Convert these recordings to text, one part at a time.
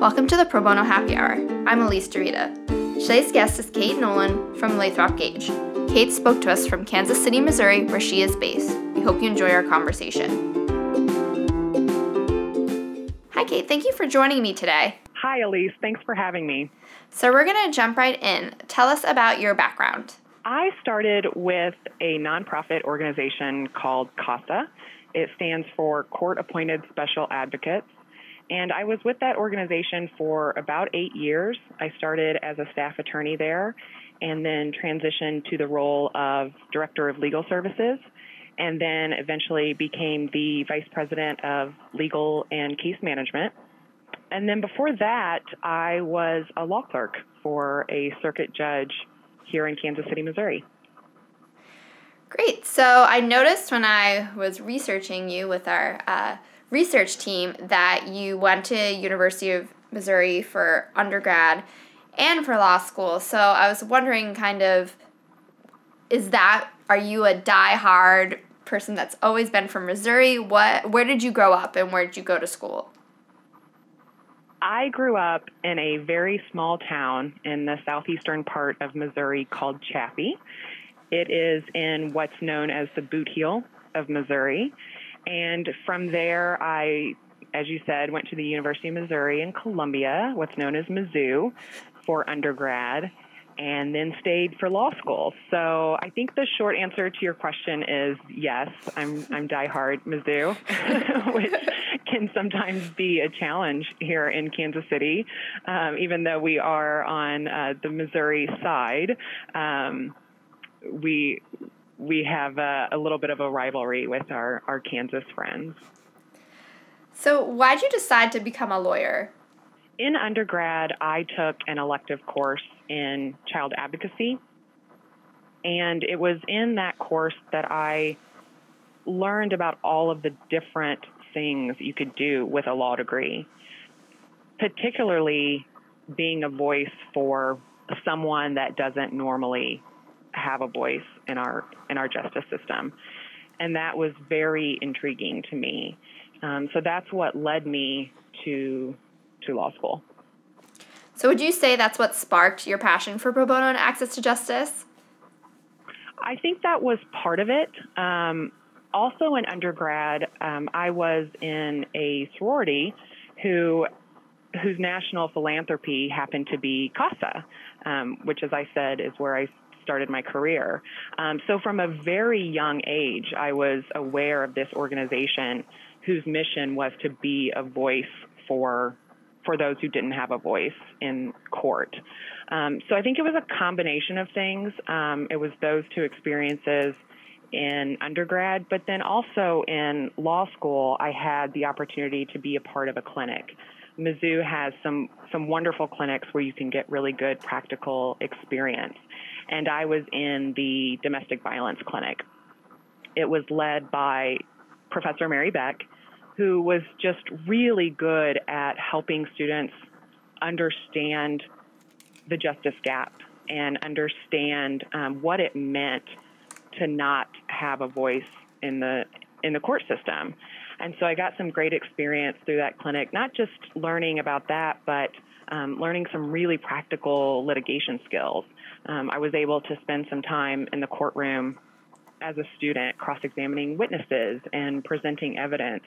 Welcome to the Pro Bono Happy Hour. I'm Elise Dorita. Today's guest is Kate Nolan from Lathrop Gage. Kate spoke to us from Kansas City, Missouri, where she is based. We hope you enjoy our conversation. Hi, Kate. Thank you for joining me today. Hi, Elise. Thanks for having me. So, we're going to jump right in. Tell us about your background. I started with a nonprofit organization called CASA. It stands for Court Appointed Special Advocates. And I was with that organization for about eight years. I started as a staff attorney there and then transitioned to the role of Director of Legal Services and then eventually became the Vice President of Legal and Case Management. And then before that, I was a law clerk for a circuit judge here in Kansas City, Missouri. Great. So I noticed when I was researching you with our uh, research team that you went to University of Missouri for undergrad and for law school. So I was wondering, kind of, is that are you a die-hard person that's always been from Missouri? What where did you grow up and where did you go to school? I grew up in a very small town in the southeastern part of Missouri called Chaffee. It is in what's known as the boot heel of Missouri. And from there, I, as you said, went to the University of Missouri in Columbia, what's known as Mizzou, for undergrad and then stayed for law school. So I think the short answer to your question is yes, I'm I'm diehard Mizzou, which can sometimes be a challenge here in Kansas City, um, even though we are on uh, the Missouri side. Um, we we have a, a little bit of a rivalry with our, our Kansas friends. So, why'd you decide to become a lawyer? In undergrad, I took an elective course in child advocacy. And it was in that course that I learned about all of the different things you could do with a law degree, particularly being a voice for someone that doesn't normally have a voice in our in our justice system, and that was very intriguing to me. Um, so that's what led me to to law school. So, would you say that's what sparked your passion for pro bono and access to justice? I think that was part of it. Um, also, in undergrad, um, I was in a sorority who whose national philanthropy happened to be CASA, um, which, as I said, is where I started my career. Um, so, from a very young age, I was aware of this organization whose mission was to be a voice for for those who didn't have a voice in court. Um, so I think it was a combination of things. Um, it was those two experiences in undergrad, but then also in law school, I had the opportunity to be a part of a clinic. Mizzou has some some wonderful clinics where you can get really good practical experience, and I was in the domestic violence clinic. It was led by Professor Mary Beck, who was just really good at helping students understand the justice gap and understand um, what it meant to not have a voice in the in the court system. And so I got some great experience through that clinic, not just learning about that, but um, learning some really practical litigation skills. Um, I was able to spend some time in the courtroom as a student cross examining witnesses and presenting evidence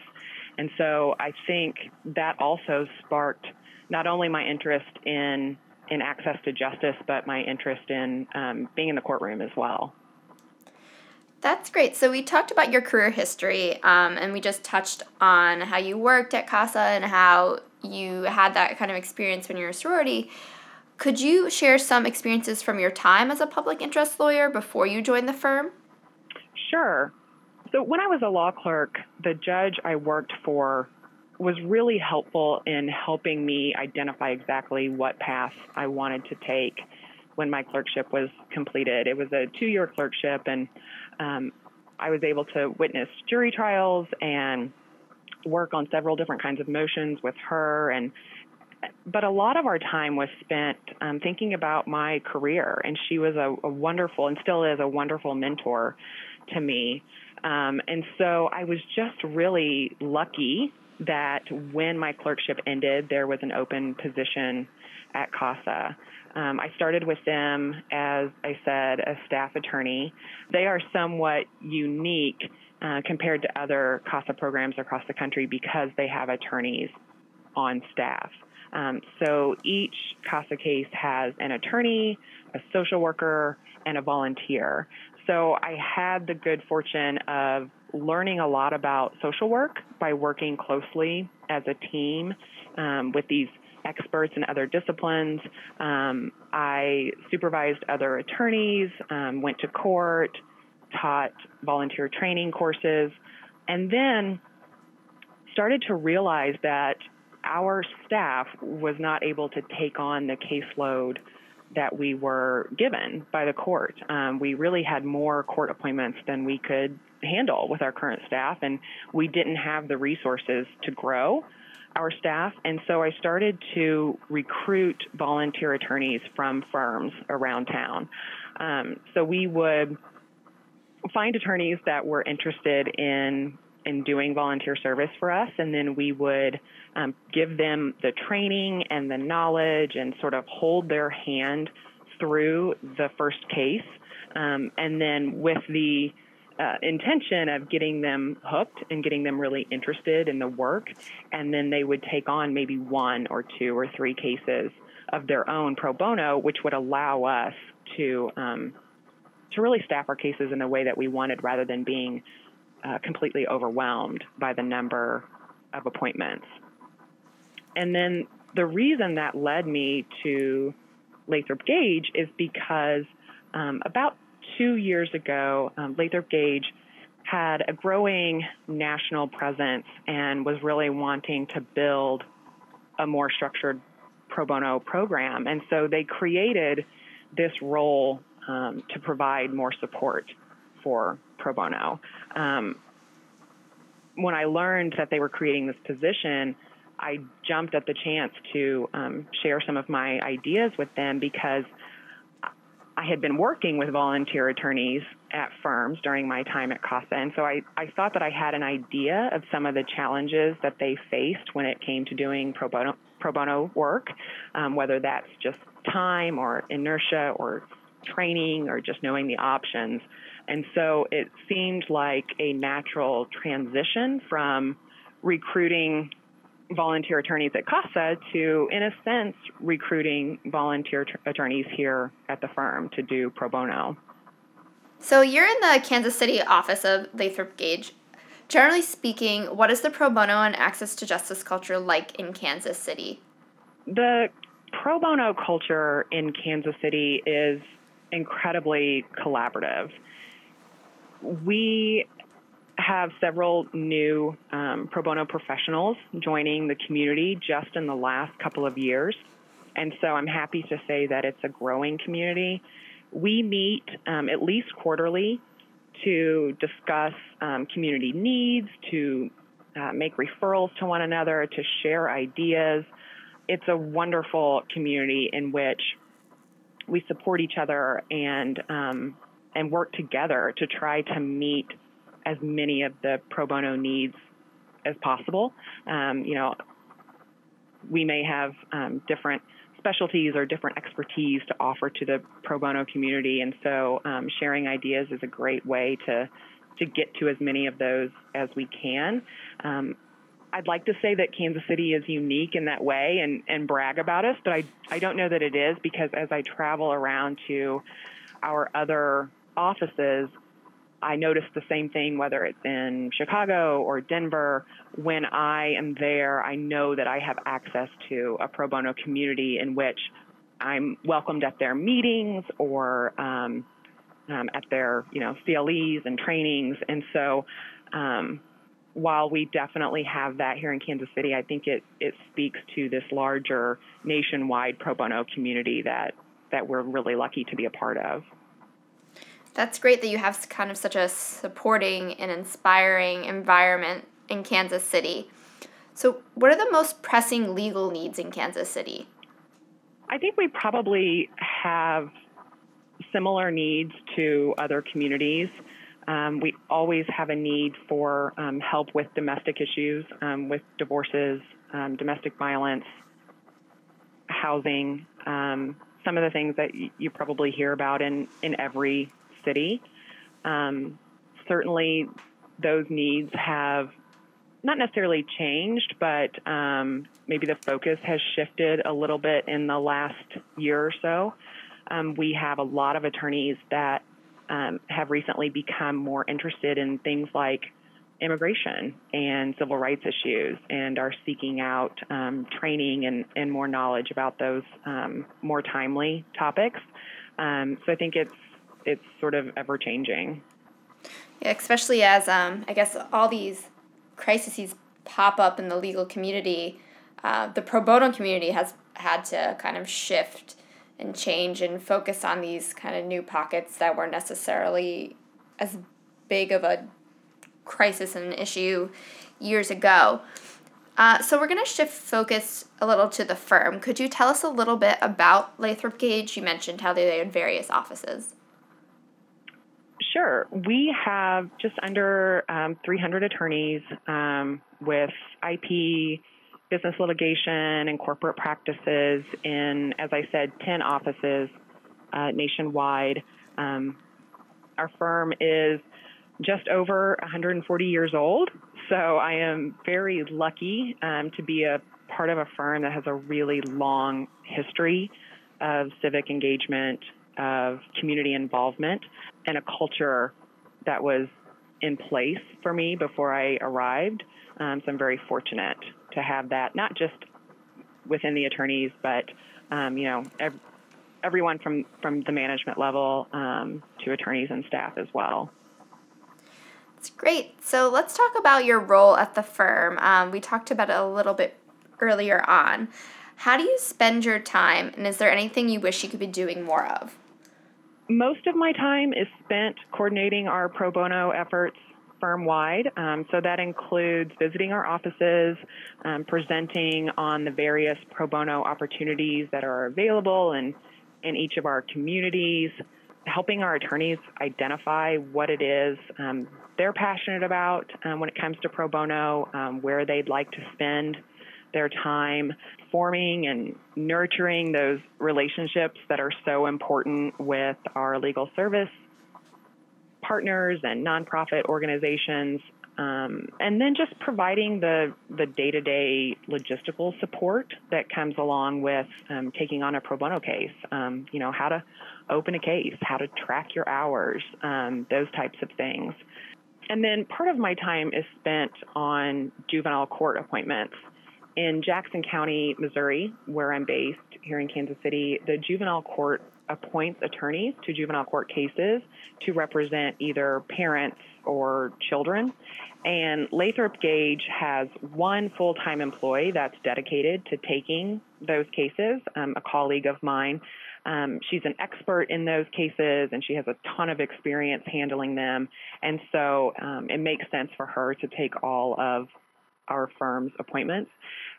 and so I think that also sparked not only my interest in in access to justice, but my interest in um, being in the courtroom as well. That's great. So we talked about your career history, um, and we just touched on how you worked at CASA and how you had that kind of experience when you were a sorority. Could you share some experiences from your time as a public interest lawyer before you joined the firm? Sure. So when I was a law clerk, the judge I worked for was really helpful in helping me identify exactly what path I wanted to take when my clerkship was completed. It was a two year clerkship, and um, I was able to witness jury trials and work on several different kinds of motions with her and but a lot of our time was spent um, thinking about my career and she was a, a wonderful and still is a wonderful mentor to me um, and so I was just really lucky that when my clerkship ended, there was an open position at CASA. Um, I started with them as I said, a staff attorney. They are somewhat unique uh, compared to other CASA programs across the country because they have attorneys on staff. Um, so each CASA case has an attorney, a social worker, and a volunteer. So I had the good fortune of learning a lot about social work by working closely as a team um, with these experts in other disciplines. Um, I supervised other attorneys, um, went to court, taught volunteer training courses, and then started to realize that our staff was not able to take on the caseload that we were given by the court. Um, we really had more court appointments than we could handle with our current staff, and we didn't have the resources to grow our staff. And so I started to recruit volunteer attorneys from firms around town. Um, so we would find attorneys that were interested in in doing volunteer service for us, and then we would um, give them the training and the knowledge and sort of hold their hand through the first case. Um, and then with the uh, intention of getting them hooked and getting them really interested in the work, and then they would take on maybe one or two or three cases of their own pro bono, which would allow us to um, to really staff our cases in the way that we wanted, rather than being uh, completely overwhelmed by the number of appointments. And then the reason that led me to Lathrop Gage is because um, about two years ago, um, Lathrop Gage had a growing national presence and was really wanting to build a more structured pro bono program. And so they created this role um, to provide more support for pro bono. Um, when I learned that they were creating this position, I jumped at the chance to um, share some of my ideas with them because I had been working with volunteer attorneys at firms during my time at CASA. And so I, I thought that I had an idea of some of the challenges that they faced when it came to doing pro bono, pro bono work, um, whether that's just time or inertia or training or just knowing the options. And so it seemed like a natural transition from recruiting volunteer attorneys at CASA to, in a sense, recruiting volunteer t- attorneys here at the firm to do pro bono. So you're in the Kansas City office of Lathrop Gage. Generally speaking, what is the pro bono and access to justice culture like in Kansas City? The pro bono culture in Kansas City is incredibly collaborative. We have several new um, pro bono professionals joining the community just in the last couple of years. And so I'm happy to say that it's a growing community. We meet um, at least quarterly to discuss um, community needs, to uh, make referrals to one another, to share ideas. It's a wonderful community in which we support each other and um, and work together to try to meet as many of the pro bono needs as possible. Um, you know, we may have um, different specialties or different expertise to offer to the pro bono community, and so um, sharing ideas is a great way to to get to as many of those as we can. I'd like to say that Kansas City is unique in that way and, and brag about us, but I, I don't know that it is because as I travel around to our other offices, I notice the same thing whether it's in Chicago or Denver. When I am there, I know that I have access to a pro bono community in which I'm welcomed at their meetings or um, um, at their you know CLEs and trainings. And so, um, while we definitely have that here in Kansas City, I think it it speaks to this larger nationwide pro bono community that that we're really lucky to be a part of. That's great that you have kind of such a supporting and inspiring environment in Kansas City. So, what are the most pressing legal needs in Kansas City? I think we probably have similar needs to other communities. Um, we always have a need for um, help with domestic issues, um, with divorces, um, domestic violence, housing, um, some of the things that y- you probably hear about in, in every city. Um, certainly, those needs have not necessarily changed, but maybe the focus has shifted a little bit in the last year or so. We have a lot of attorneys that um, have recently become more interested in things like immigration and civil rights issues and are seeking out um, training and, and more knowledge about those um, more timely topics. Um, so I think it's it's sort of ever changing. Yeah, especially as um, I guess all these crises pop up in the legal community, uh, the pro bono community has had to kind of shift and change and focus on these kind of new pockets that weren't necessarily as big of a crisis and an issue years ago. Uh, so we're going to shift focus a little to the firm. Could you tell us a little bit about Lathrop Gage? You mentioned how they had various offices. Sure. We have just under um, 300 attorneys um, with IP, business litigation, and corporate practices in, as I said, 10 offices uh, nationwide. Um, our firm is just over 140 years old, so I am very lucky um, to be a part of a firm that has a really long history of civic engagement, of community involvement, and a culture that was in place for me before I arrived. Um, so I'm very fortunate to have that, not just within the attorneys, but um, you know, ev- everyone from from the management level um, to attorneys and staff as well. It's great. So let's talk about your role at the firm. Um, we talked about it a little bit earlier on. How do you spend your time, and is there anything you wish you could be doing more of? most of my time is spent coordinating our pro bono efforts firm wide. Um, so that includes visiting our offices, um, presenting on the various pro bono opportunities that are available in, in each of our communities, helping our attorneys identify what it is um, they're passionate about um, when it comes to pro bono, um, where they'd like to spend their time forming and nurturing those relationships that are so important with our legal service partners and nonprofit organizations. Um, and then just providing the, the day-to-day logistical support that comes along with um, taking on a pro bono case. Um, you know, how to open a case, how to track your hours, um, those types of things. And then part of my time is spent on juvenile court appointments in Jackson County, Missouri, where I'm based here in Kansas City, the juvenile court appoints attorneys to juvenile court cases to represent either parents or children. And Lathrop Gage has one full time employee that's dedicated to taking those cases, um, a colleague of mine. Um, she's an expert in those cases and she has a ton of experience handling them. And so um, it makes sense for her to take all of our firm's appointments.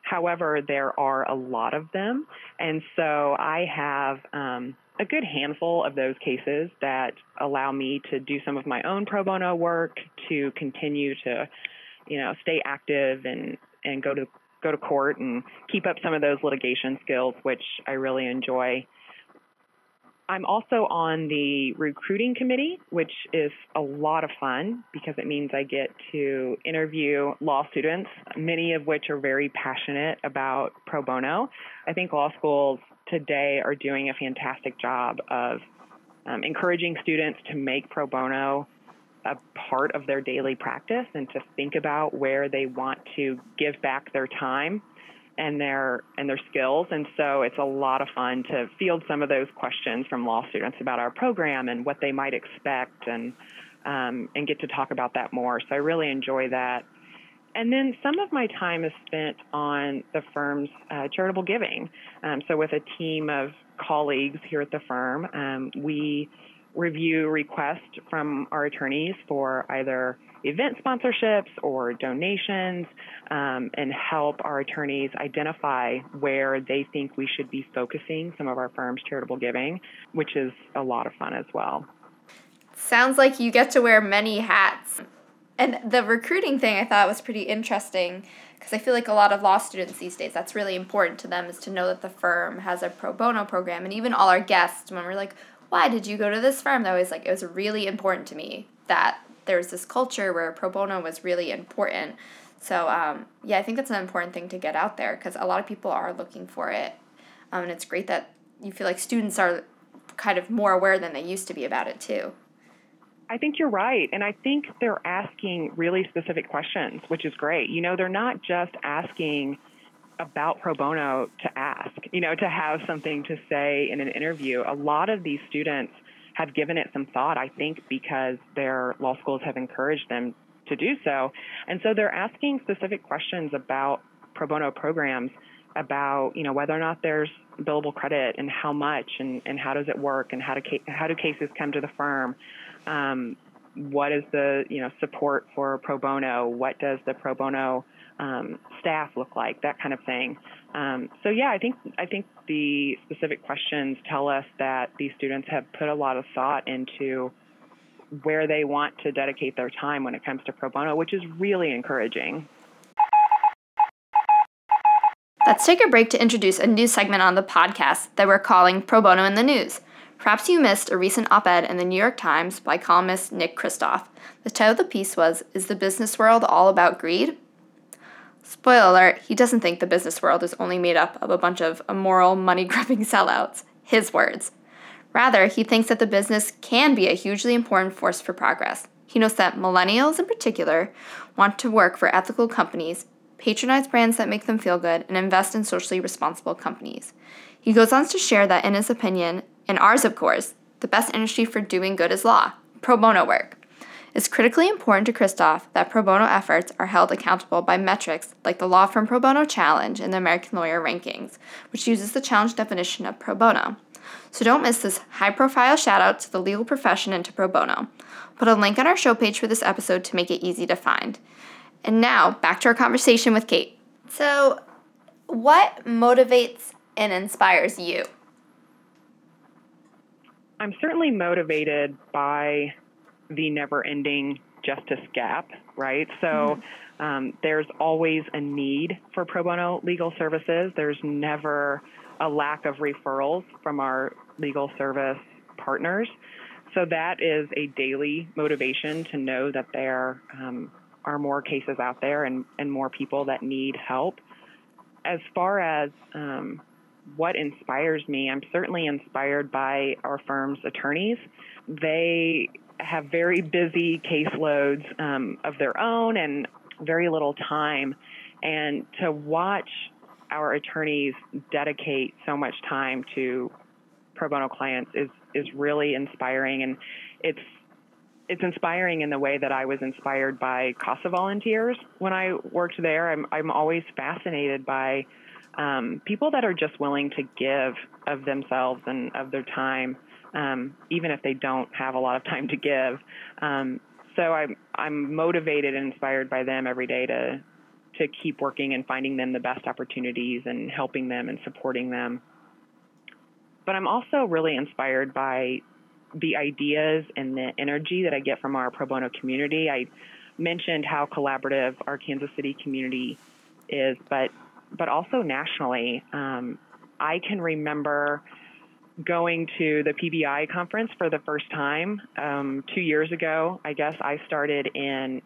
However, there are a lot of them, and so I have um, a good handful of those cases that allow me to do some of my own pro bono work, to continue to, you know, stay active and and go to go to court and keep up some of those litigation skills, which I really enjoy. I'm also on the recruiting committee, which is a lot of fun because it means I get to interview law students, many of which are very passionate about pro bono. I think law schools today are doing a fantastic job of um, encouraging students to make pro bono a part of their daily practice and to think about where they want to give back their time and their and their skills. And so it's a lot of fun to field some of those questions from law students about our program and what they might expect and um, and get to talk about that more. So i really enjoy that. And then some of my time is spent on the firm's uh, charitable giving. Um, so with a team of colleagues here at the firm um, we review requests from our attorneys for either event sponsorships or donations um, and help our attorneys identify where they think we should be focusing some of our firm's charitable giving, which is a lot of fun as well. Sounds like you get to wear many hats. And the recruiting thing I thought was pretty interesting because I feel like a lot of law students these days, that's really important to them is to know that the firm has a pro bono program. And even all our guests, when we're like, why did you go to this firm? That was like, it was really important to me that there's this culture where pro bono was really important. So, um, yeah, I think that's an important thing to get out there because a lot of people are looking for it. Um, and it's great that you feel like students are kind of more aware than they used to be about it too. I think you're right. And I think they're asking really specific questions, which is great. You know, they're not just asking about pro bono to ask, you know, to have something to say in an interview. A lot of these students have given it some thought, I think, because their law schools have encouraged them to do so. And so they're asking specific questions about pro bono programs about you know whether or not there's billable credit and how much and, and how does it work and how do how do cases come to the firm? Um, what is the you know support for pro bono? What does the pro bono um, staff look like? That kind of thing. Um, so yeah I think I think the specific questions tell us that these students have put a lot of thought into where they want to dedicate their time when it comes to pro bono which is really encouraging Let's take a break to introduce a new segment on the podcast that we're calling Pro Bono in the News. Perhaps you missed a recent op ed in the New York Times by columnist Nick Kristof. The title of the piece was Is the Business World All About Greed? Spoiler alert, he doesn't think the business world is only made up of a bunch of immoral, money grubbing sellouts. His words. Rather, he thinks that the business can be a hugely important force for progress. He notes that millennials in particular want to work for ethical companies patronize brands that make them feel good, and invest in socially responsible companies. He goes on to share that, in his opinion, and ours of course, the best industry for doing good is law, pro bono work. It's critically important to Kristof that pro bono efforts are held accountable by metrics like the Law Firm Pro Bono Challenge in the American Lawyer Rankings, which uses the challenge definition of pro bono. So don't miss this high profile shout out to the legal profession and to pro bono. Put a link on our show page for this episode to make it easy to find. And now, back to our conversation with Kate. So, what motivates and inspires you? I'm certainly motivated by the never ending justice gap, right? So, um, there's always a need for pro bono legal services. There's never a lack of referrals from our legal service partners. So, that is a daily motivation to know that there um, are more cases out there and, and more people that need help. As far as um, what inspires me, I'm certainly inspired by our firm's attorneys. They have very busy caseloads um, of their own and very little time. And to watch our attorneys dedicate so much time to pro bono clients is, is really inspiring. And it's it's inspiring in the way that I was inspired by CASA volunteers when I worked there. I'm I'm always fascinated by um, people that are just willing to give of themselves and of their time, um, even if they don't have a lot of time to give. Um, so I'm I'm motivated and inspired by them every day to to keep working and finding them the best opportunities and helping them and supporting them. But I'm also really inspired by the ideas and the energy that I get from our pro bono community. I mentioned how collaborative our Kansas City community is, but but also nationally. Um, I can remember going to the PBI conference for the first time um, two years ago. I guess I started in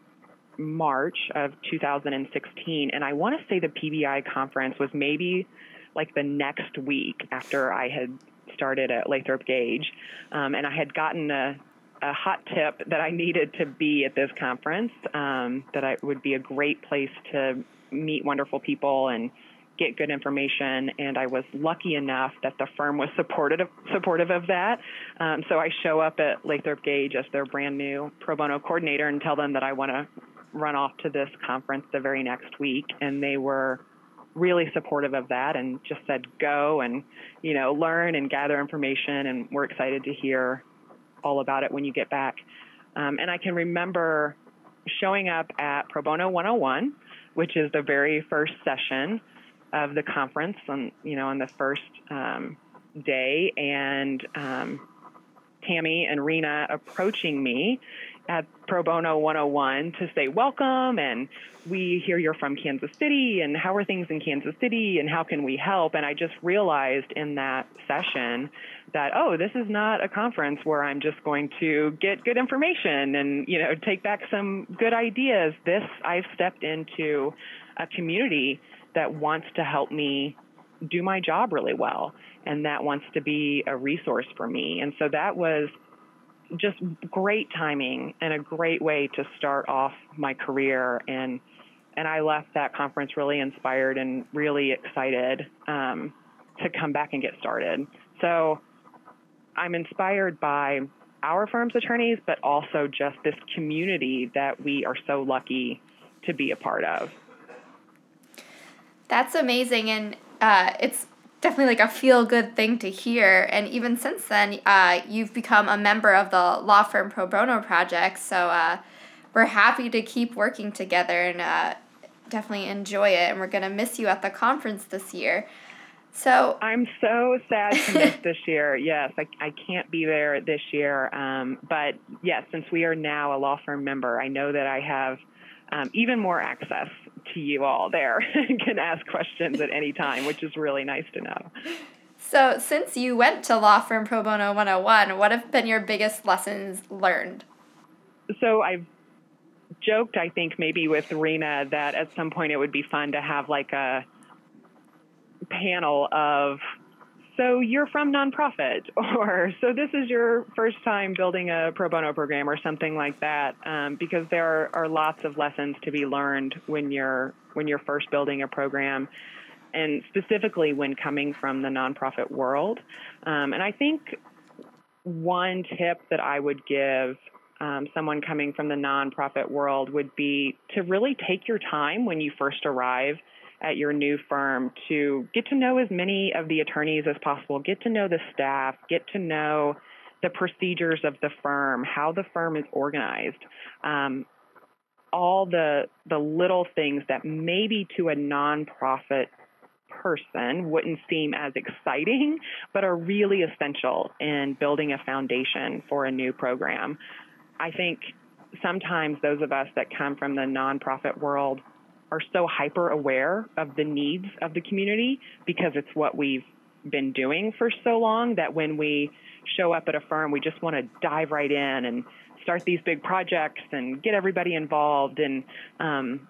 March of 2016, and I want to say the PBI conference was maybe like the next week after I had started at Lathrop Gage, um, and I had gotten a, a, hot tip that I needed to be at this conference. Um, that I would be a great place to meet wonderful people and get good information. And I was lucky enough that the firm was supportive supportive of that. Um, so I show up at Lathrop Gage as their brand new pro bono coordinator and tell them that I want to run off to this conference the very next week, and they were really supportive of that and just said go and you know learn and gather information and we're excited to hear all about it when you get back um, and i can remember showing up at pro bono 101 which is the very first session of the conference on you know on the first um, day and um, Tammy and Rena approaching me at Pro Bono 101 to say welcome and we hear you're from Kansas City and how are things in Kansas City and how can we help? And I just realized in that session that, oh, this is not a conference where I'm just going to get good information and, you know, take back some good ideas. This, I've stepped into a community that wants to help me do my job really well and that wants to be a resource for me. And so that was just great timing and a great way to start off my career and and I left that conference really inspired and really excited um, to come back and get started. So I'm inspired by our firm's attorneys, but also just this community that we are so lucky to be a part of. That's amazing, and uh, it's definitely like a feel good thing to hear. And even since then, uh, you've become a member of the law firm Pro Bono Project. So uh, we're happy to keep working together and uh, definitely enjoy it. And we're going to miss you at the conference this year. So I'm so sad to miss this year. Yes, I, I can't be there this year. Um, but yes, since we are now a law firm member, I know that I have um, even more access to you all there and can ask questions at any time, which is really nice to know. So, since you went to Law Firm Pro Bono 101, what have been your biggest lessons learned? So, I've joked, I think, maybe with Rena that at some point it would be fun to have like a panel of so you're from nonprofit or so this is your first time building a pro bono program or something like that um, because there are, are, lots of lessons to be learned when you're when you're first building a program and specifically when coming from the nonprofit world. Um, and i think one tip that i would give um, someone coming from the nonprofit world would be to really take your time when you first arrive at your new firm to get to know as many of the attorneys as possible, get to know the staff, get to know the procedures of the firm, how the firm is organized, um, all the the little things that maybe to a nonprofit person wouldn't seem as exciting, but are really essential in building a foundation for a new program. I think sometimes those of us that come from the nonprofit world are so hyper aware of the needs of the community because it's what we've been doing for so long that when we show up at a firm, we just want to dive right in and start these big projects and get everybody involved. And um,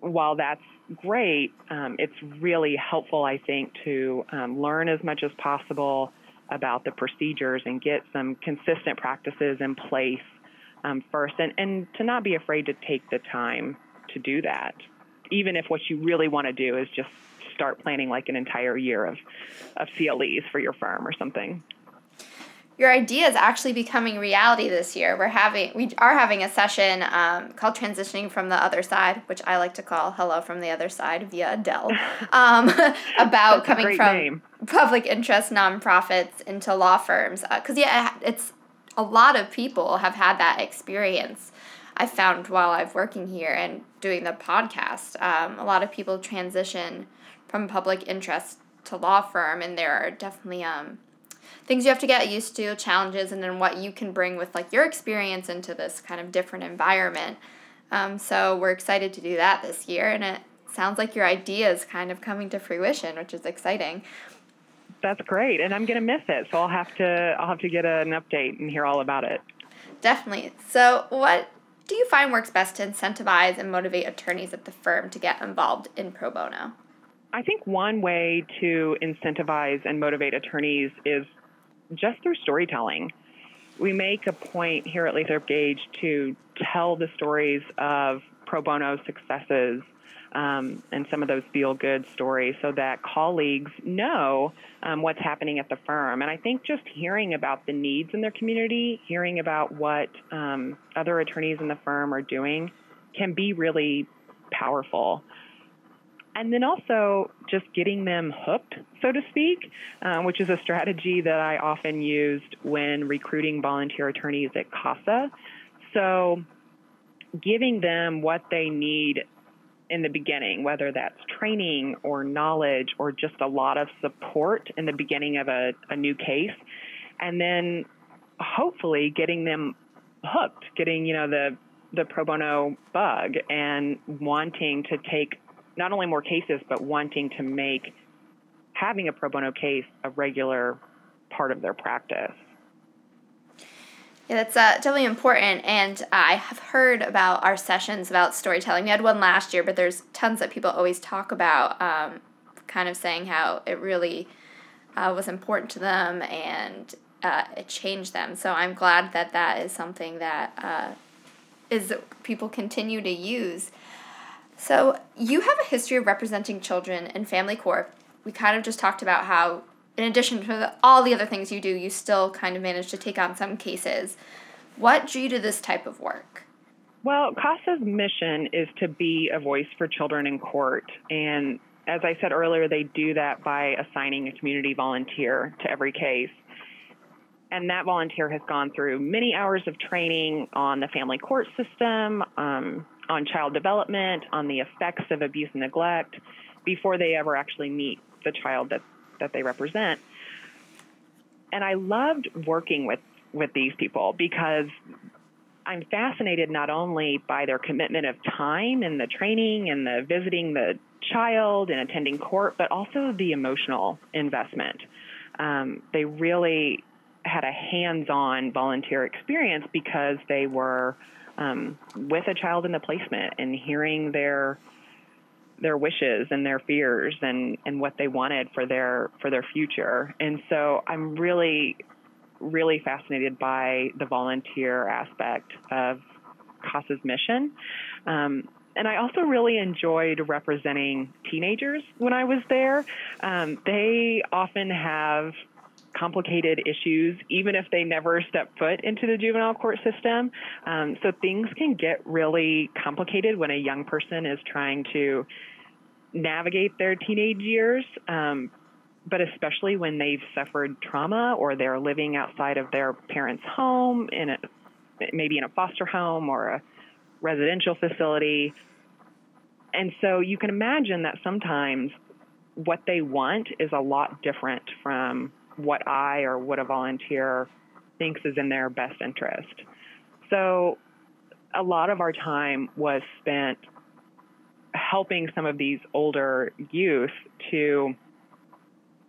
while that's great, um, it's really helpful, I think, to um, learn as much as possible about the procedures and get some consistent practices in place um, first, and, and to not be afraid to take the time to do that, even if what you really want to do is just start planning like an entire year of, of CLEs for your firm or something. Your idea is actually becoming reality this year. We're having we are having a session um, called "Transitioning from the Other Side," which I like to call "Hello from the Other Side" via Adele, um, about coming from name. public interest nonprofits into law firms. Because uh, yeah, it's a lot of people have had that experience I've found while I've working here and doing the podcast, um, a lot of people transition from public interest to law firm, and there are definitely um, things you have to get used to, challenges, and then what you can bring with like your experience into this kind of different environment. Um, so we're excited to do that this year, and it sounds like your idea is kind of coming to fruition, which is exciting. That's great, and I'm gonna miss it, so I'll have to I'll have to get an update and hear all about it. Definitely. So, what do you find works best to incentivize and motivate attorneys at the firm to get involved in pro bono? I think one way to incentivize and motivate attorneys is just through storytelling. We make a point here at Lathrop Gage to tell the stories of pro bono successes um, and some of those feel good stories so that colleagues know um, what's happening at the firm. And I think just hearing about the needs in their community, hearing about what um, other attorneys in the firm are doing can be really powerful. And then also just getting them hooked, so to speak, uh, which is a strategy that I often used when recruiting volunteer attorneys at CASA. So, giving them what they need in the beginning, whether that's training or knowledge or just a lot of support in the beginning of a, a new case. And then hopefully getting them hooked, getting you know the the pro bono bug, and wanting to take not only more cases but wanting to make having a pro bono case a regular part of their practice. Yeah, that's uh, definitely important. And uh, I have heard about our sessions about storytelling. We had one last year, but there's tons that people always talk about, um, kind of saying how it really uh, was important to them and uh, it changed them. So I'm glad that that is something that uh, is people continue to use. So you have a history of representing children in family court. We kind of just talked about how in addition to the, all the other things you do, you still kind of manage to take on some cases. What drew you to this type of work? Well, CASA's mission is to be a voice for children in court. And as I said earlier, they do that by assigning a community volunteer to every case. And that volunteer has gone through many hours of training on the family court system, um, on child development, on the effects of abuse and neglect before they ever actually meet the child that that they represent. And I loved working with with these people because I'm fascinated not only by their commitment of time and the training and the visiting the child and attending court, but also the emotional investment. Um, they really had a hands-on volunteer experience because they were um, with a child in the placement and hearing their their wishes and their fears and, and what they wanted for their for their future. And so I'm really really fascinated by the volunteer aspect of CASA's mission. Um, and I also really enjoyed representing teenagers when I was there. Um, they often have complicated issues, even if they never step foot into the juvenile court system. Um, so things can get really complicated when a young person is trying to navigate their teenage years. Um, but especially when they've suffered trauma or they're living outside of their parents' home in a, maybe in a foster home or a residential facility. And so you can imagine that sometimes what they want is a lot different from what I or what a volunteer thinks is in their best interest. So a lot of our time was spent helping some of these older youth to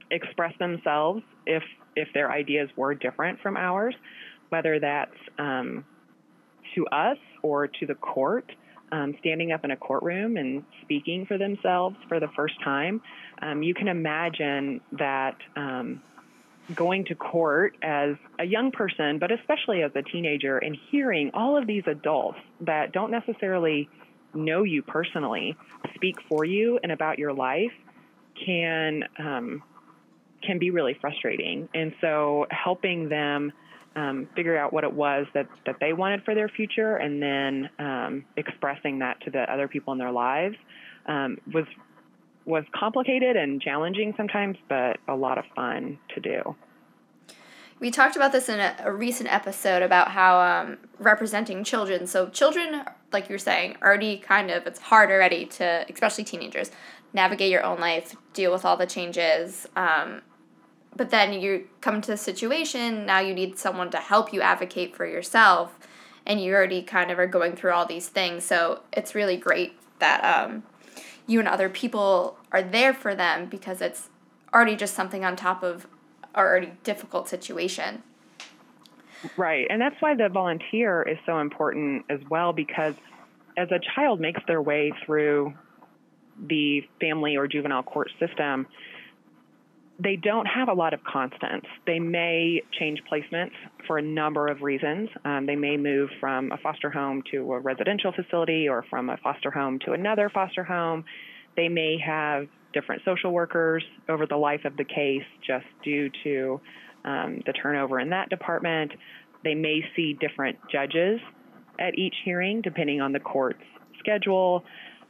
express themselves if if their ideas were different from ours, whether that's um, to us or to the court, um, standing up in a courtroom and speaking for themselves for the first time. Um, you can imagine that um, going to court as a young person, but especially as a teenager, and hearing all of these adults that don't necessarily know you personally speak for you and about your life can um, can be really frustrating. And so helping them um, figure out what it was that, that they wanted for their future and then um, expressing that to the other people in their lives um, was was complicated and challenging sometimes, but a lot of fun to do. We talked about this in a, a recent episode about how um, representing children. So children, like you were saying, already kind of it's hard already to, especially teenagers, navigate your own life, deal with all the changes. Um, but then you come to a situation now you need someone to help you advocate for yourself, and you already kind of are going through all these things. So it's really great that um, you and other people are there for them because it's already just something on top of our already difficult situation. Right. And that's why the volunteer is so important as well because as a child makes their way through the family or juvenile court system, they don't have a lot of constants. They may change placements for a number of reasons. Um, they may move from a foster home to a residential facility or from a foster home to another foster home. They may have different social workers over the life of the case just due to um, the turnover in that department. They may see different judges at each hearing depending on the court's schedule,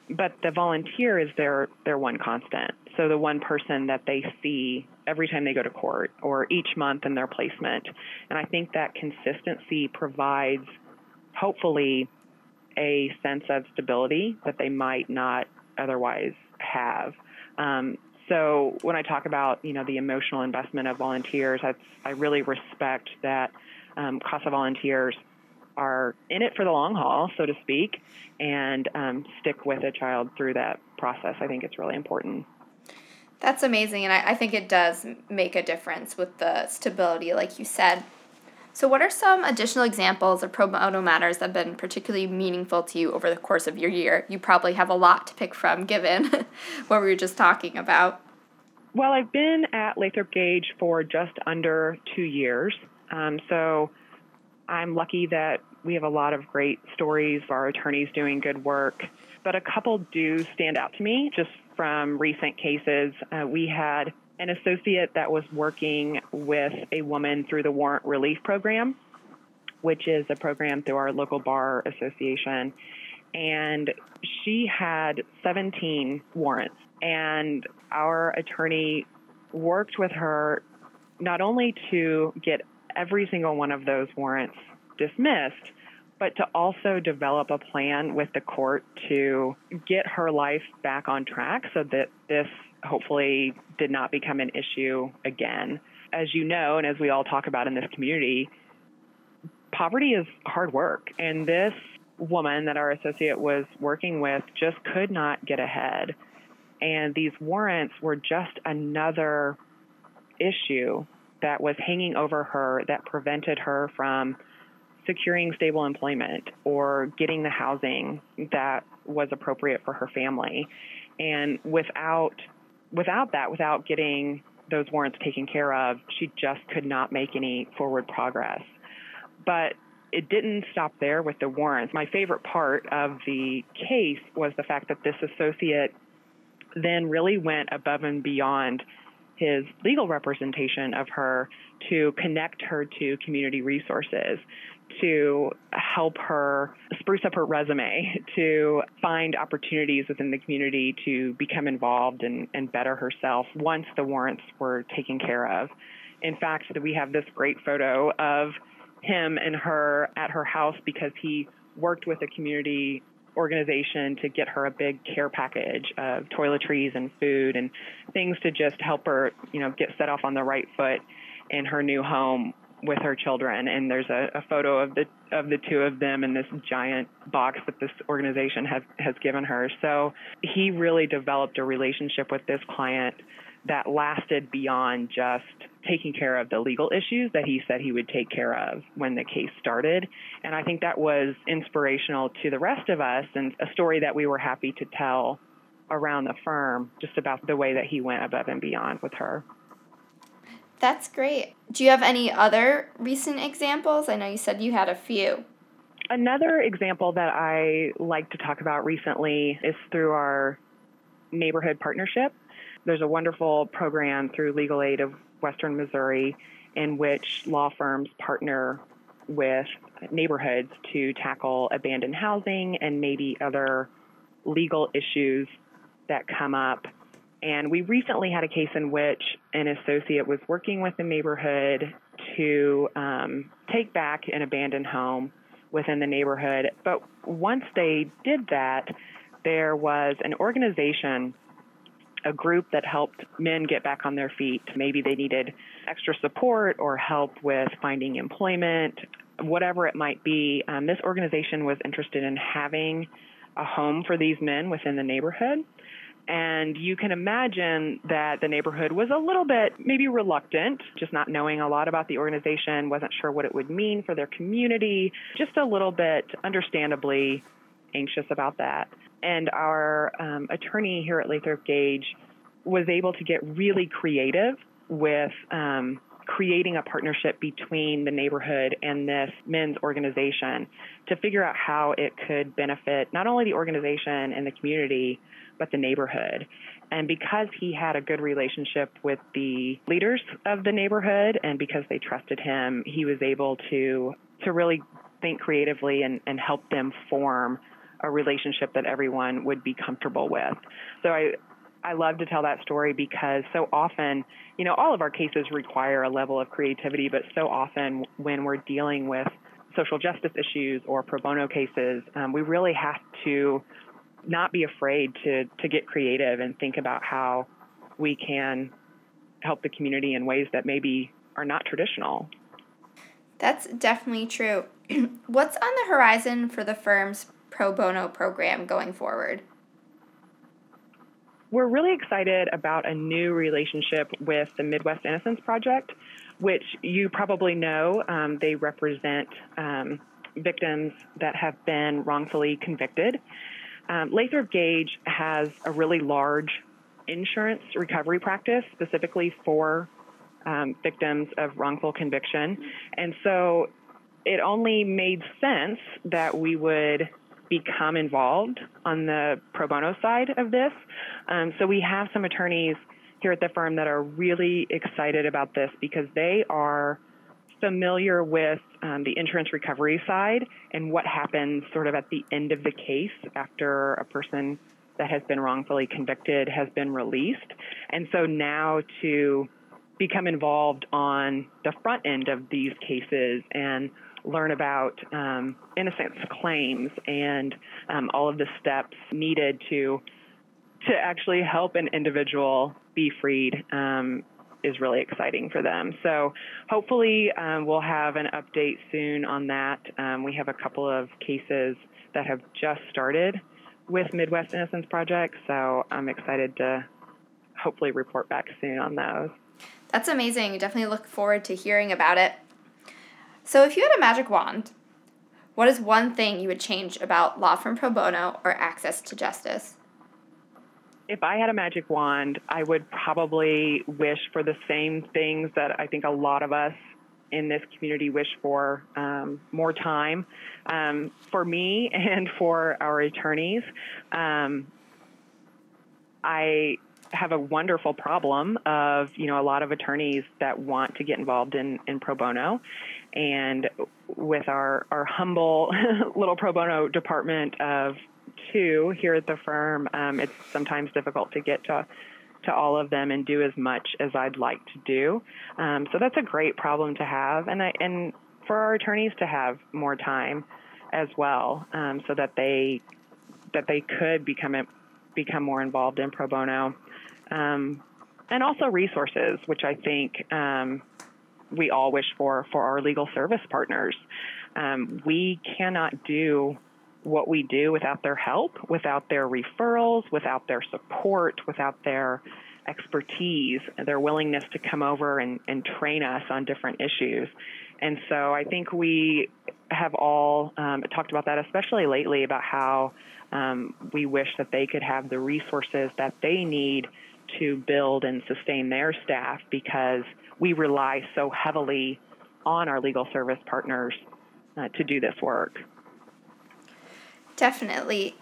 but the volunteer is their, their one constant. So the one person that they see every time they go to court or each month in their placement. And I think that consistency provides, hopefully, a sense of stability that they might not otherwise have. Um, so when I talk about you know the emotional investment of volunteers, I, I really respect that um, CASA volunteers are in it for the long haul, so to speak, and um, stick with a child through that process. I think it's really important. That's amazing, and I, I think it does make a difference with the stability, like you said. So, what are some additional examples of pro bono matters that have been particularly meaningful to you over the course of your year? You probably have a lot to pick from given what we were just talking about. Well, I've been at Lathrop Gage for just under two years. Um, so I'm lucky that we have a lot of great stories of our attorneys doing good work. But a couple do stand out to me just from recent cases. Uh, we had an associate that was working with a woman through the Warrant Relief Program, which is a program through our local bar association. And she had 17 warrants. And our attorney worked with her not only to get every single one of those warrants dismissed, but to also develop a plan with the court to get her life back on track so that this hopefully did not become an issue again. As you know, and as we all talk about in this community, poverty is hard work. And this woman that our associate was working with just could not get ahead. And these warrants were just another issue that was hanging over her that prevented her from securing stable employment or getting the housing that was appropriate for her family. And without without that, without getting those warrants taken care of, she just could not make any forward progress. But it didn't stop there with the warrants. My favorite part of the case was the fact that this associate then really went above and beyond his legal representation of her to connect her to community resources, to help her spruce up her resume, to find opportunities within the community to become involved and, and better herself once the warrants were taken care of. In fact, we have this great photo of him and her at her house because he worked with a community organization to get her a big care package of toiletries and food and things to just help her, you know, get set off on the right foot in her new home with her children and there's a, a photo of the of the two of them in this giant box that this organization has has given her so he really developed a relationship with this client that lasted beyond just taking care of the legal issues that he said he would take care of when the case started. And I think that was inspirational to the rest of us and a story that we were happy to tell around the firm just about the way that he went above and beyond with her. That's great. Do you have any other recent examples? I know you said you had a few. Another example that I like to talk about recently is through our neighborhood partnership. There's a wonderful program through Legal Aid of Western Missouri in which law firms partner with neighborhoods to tackle abandoned housing and maybe other legal issues that come up and we recently had a case in which an associate was working with the neighborhood to um, take back an abandoned home within the neighborhood. But once they did that, there was an organization, a group that helped men get back on their feet. Maybe they needed extra support or help with finding employment, whatever it might be. Um, this organization was interested in having a home for these men within the neighborhood. And you can imagine that the neighborhood was a little bit maybe reluctant, just not knowing a lot about the organization, wasn't sure what it would mean for their community, just a little bit understandably anxious about that. And our um, attorney here at Lathrop Gage was able to get really creative with um, creating a partnership between the neighborhood and this men's organization to figure out how it could benefit not only the organization and the community, but the neighborhood. And because he had a good relationship with the leaders of the neighborhood and because they trusted him, he was able to to really think creatively and, and help them form a relationship that everyone would be comfortable with. So I I love to tell that story because so often, you know, all of our cases require a level of creativity, but so often when we're dealing with social justice issues or pro bono cases, um, we really have to not be afraid to to get creative and think about how we can help the community in ways that maybe are not traditional. That's definitely true. What's on the horizon for the firm's pro bono program going forward? We're really excited about a new relationship with the Midwest Innocence Project, which you probably know. Um, they represent um, victims that have been wrongfully convicted. Um, Lathrop Gage has a really large insurance recovery practice specifically for um, victims of wrongful conviction. And so it only made sense that we would become involved on the pro bono side of this. Um, so we have some attorneys here at the firm that are really excited about this because they are familiar with um, the insurance recovery side and what happens sort of at the end of the case after a person that has been wrongfully convicted has been released. And so now to become involved on the front end of these cases and learn about um, innocence claims and um, all of the steps needed to to actually help an individual be freed um, is really exciting for them. So hopefully um, we'll have an update soon on that. Um, we have a couple of cases that have just started with Midwest Innocence Project, so I'm excited to hopefully report back soon on those. That's amazing. Definitely look forward to hearing about it. So, if you had a magic wand, what is one thing you would change about law firm pro bono or access to justice? If I had a magic wand, I would probably wish for the same things that I think a lot of us in this community wish for um, more time um, for me and for our attorneys. Um, I have a wonderful problem of you know a lot of attorneys that want to get involved in, in pro bono and with our, our humble little pro bono department of here at the firm um, it's sometimes difficult to get to to all of them and do as much as I'd like to do um, so that's a great problem to have and I, and for our attorneys to have more time as well um, so that they that they could become become more involved in pro bono um, and also resources, which I think um, we all wish for for our legal service partners. Um, we cannot do what we do without their help, without their referrals, without their support, without their expertise, their willingness to come over and, and train us on different issues. And so I think we have all um, talked about that, especially lately, about how um, we wish that they could have the resources that they need to build and sustain their staff because we rely so heavily on our legal service partners uh, to do this work. Definitely.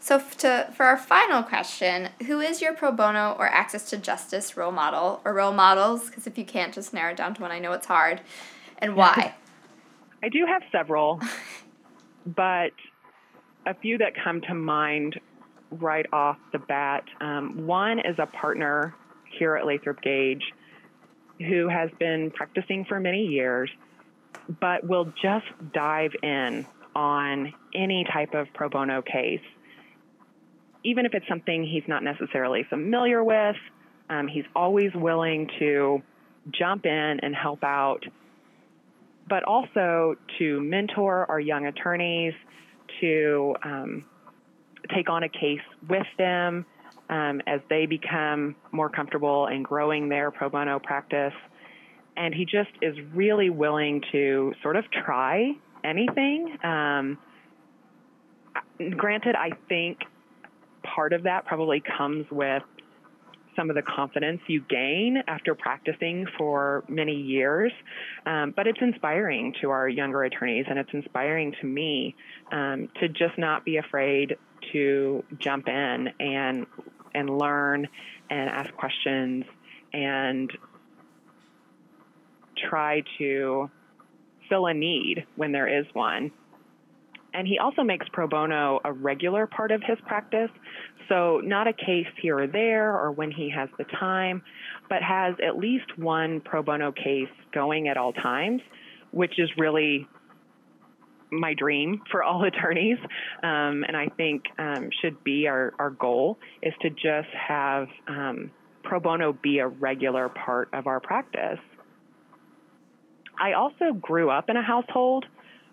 So, to, for our final question, who is your pro bono or access to justice role model or role models? Because if you can't just narrow it down to one, I know it's hard. And why? I do have several, but a few that come to mind right off the bat. Um, one is a partner here at Lathrop Gage who has been practicing for many years, but will just dive in on any type of pro bono case. Even if it's something he's not necessarily familiar with, um, he's always willing to jump in and help out, but also to mentor our young attorneys, to um, take on a case with them um, as they become more comfortable in growing their pro bono practice. And he just is really willing to sort of try anything. Um, granted, I think part of that probably comes with some of the confidence you gain after practicing for many years. Um, but it's inspiring to our younger attorneys, and it's inspiring to me um, to just not be afraid to jump in and and learn and ask questions and try to fill a need when there is one. And he also makes pro bono a regular part of his practice. So, not a case here or there or when he has the time, but has at least one pro bono case going at all times, which is really my dream for all attorneys, um, and I think um, should be our, our goal is to just have um, pro bono be a regular part of our practice. I also grew up in a household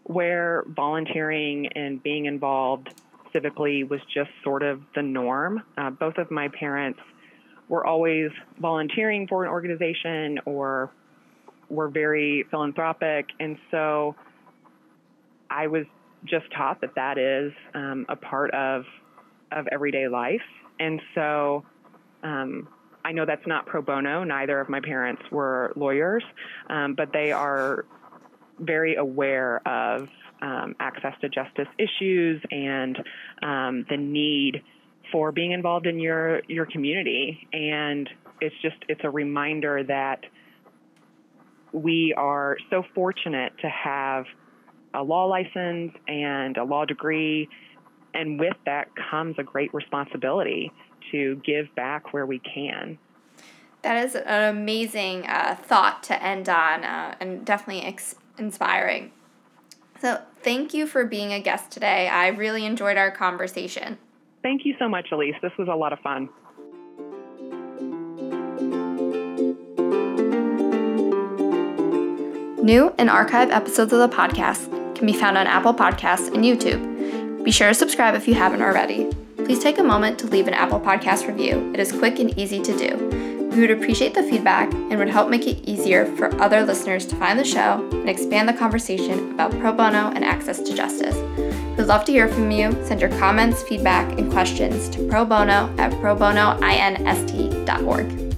where volunteering and being involved civically was just sort of the norm. Uh, both of my parents were always volunteering for an organization or were very philanthropic. And so I was just taught that that is um, a part of, of everyday life. And so um, I know that's not pro bono. Neither of my parents were lawyers, um, but they are very aware of um, access to justice issues and um, the need for being involved in your your community. And it's just it's a reminder that we are so fortunate to have a law license and a law degree, and with that comes a great responsibility to give back where we can. That is an amazing uh, thought to end on, uh, and definitely ex- inspiring. So, thank you for being a guest today. I really enjoyed our conversation. Thank you so much, Elise. This was a lot of fun. New and archive episodes of the podcast can be found on Apple Podcasts and YouTube. Be sure to subscribe if you haven't already. Please take a moment to leave an Apple Podcast review. It is quick and easy to do. We would appreciate the feedback and would help make it easier for other listeners to find the show and expand the conversation about pro bono and access to justice. We'd love to hear from you. Send your comments, feedback, and questions to pro bono at probonoinst.org.